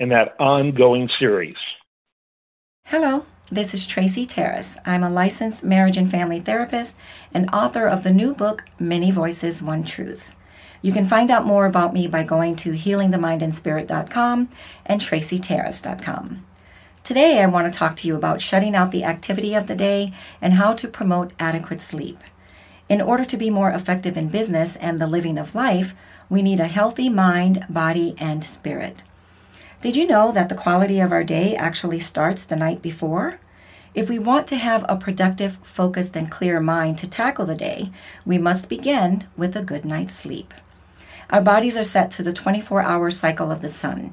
in that ongoing series. Hello, this is Tracy Taris. I'm a licensed marriage and family therapist and author of the new book, Many Voices, One Truth. You can find out more about me by going to healingthemindandspirit.com and tracytaris.com. Today, I want to talk to you about shutting out the activity of the day and how to promote adequate sleep. In order to be more effective in business and the living of life, we need a healthy mind, body, and spirit. Did you know that the quality of our day actually starts the night before? If we want to have a productive, focused, and clear mind to tackle the day, we must begin with a good night's sleep. Our bodies are set to the 24 hour cycle of the sun.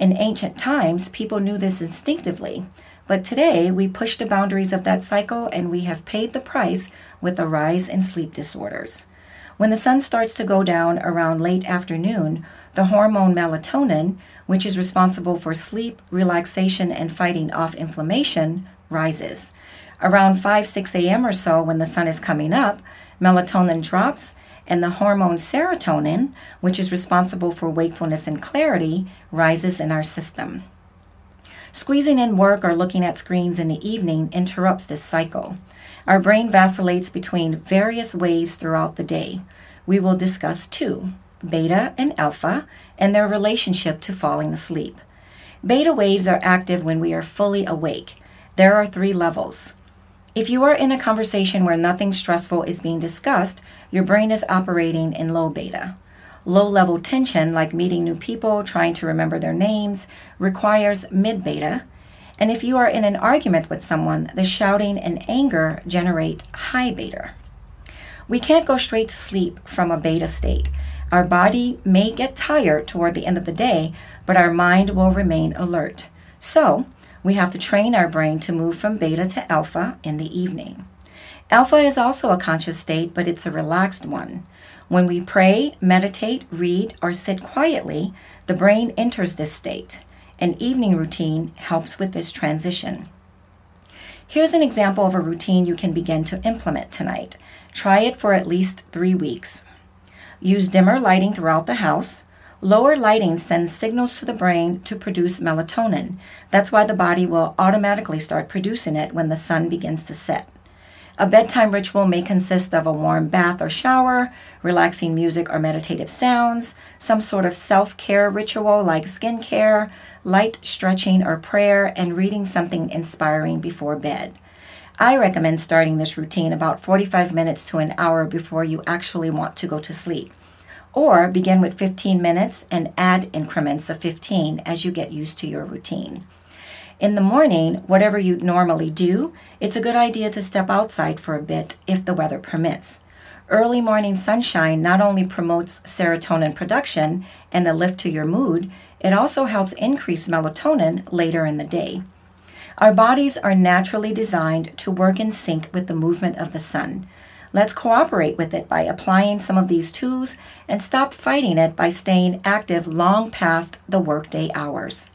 In ancient times, people knew this instinctively, but today we push the boundaries of that cycle and we have paid the price with a rise in sleep disorders. When the sun starts to go down around late afternoon, the hormone melatonin, which is responsible for sleep, relaxation, and fighting off inflammation, rises. Around 5 6 a.m. or so, when the sun is coming up, melatonin drops, and the hormone serotonin, which is responsible for wakefulness and clarity, rises in our system. Squeezing in work or looking at screens in the evening interrupts this cycle. Our brain vacillates between various waves throughout the day. We will discuss two beta and alpha, and their relationship to falling asleep. Beta waves are active when we are fully awake. There are three levels. If you are in a conversation where nothing stressful is being discussed, your brain is operating in low beta. Low level tension, like meeting new people, trying to remember their names, requires mid beta. And if you are in an argument with someone, the shouting and anger generate high beta. We can't go straight to sleep from a beta state. Our body may get tired toward the end of the day, but our mind will remain alert. So, we have to train our brain to move from beta to alpha in the evening. Alpha is also a conscious state, but it's a relaxed one. When we pray, meditate, read, or sit quietly, the brain enters this state. An evening routine helps with this transition. Here's an example of a routine you can begin to implement tonight. Try it for at least three weeks. Use dimmer lighting throughout the house. Lower lighting sends signals to the brain to produce melatonin. That's why the body will automatically start producing it when the sun begins to set. A bedtime ritual may consist of a warm bath or shower, relaxing music or meditative sounds, some sort of self care ritual like skincare, light stretching or prayer, and reading something inspiring before bed. I recommend starting this routine about 45 minutes to an hour before you actually want to go to sleep. Or begin with 15 minutes and add increments of 15 as you get used to your routine. In the morning, whatever you normally do, it's a good idea to step outside for a bit if the weather permits. Early morning sunshine not only promotes serotonin production and a lift to your mood, it also helps increase melatonin later in the day. Our bodies are naturally designed to work in sync with the movement of the sun. Let's cooperate with it by applying some of these tools and stop fighting it by staying active long past the workday hours.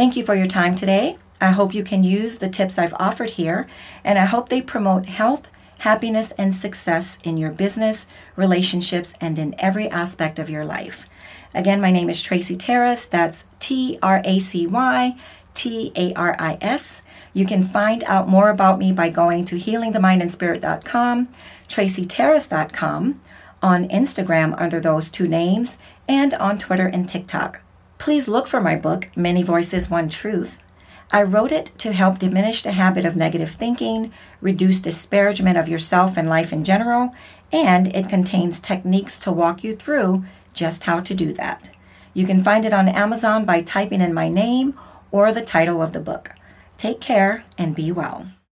Thank you for your time today. I hope you can use the tips I've offered here, and I hope they promote health, happiness, and success in your business, relationships, and in every aspect of your life. Again, my name is Tracy Taris. That's T R A C Y T A R I S. You can find out more about me by going to healingthemindandspirit.com, tracytaris.com, on Instagram under those two names, and on Twitter and TikTok. Please look for my book, Many Voices, One Truth. I wrote it to help diminish the habit of negative thinking, reduce disparagement of yourself and life in general, and it contains techniques to walk you through just how to do that. You can find it on Amazon by typing in my name or the title of the book. Take care and be well.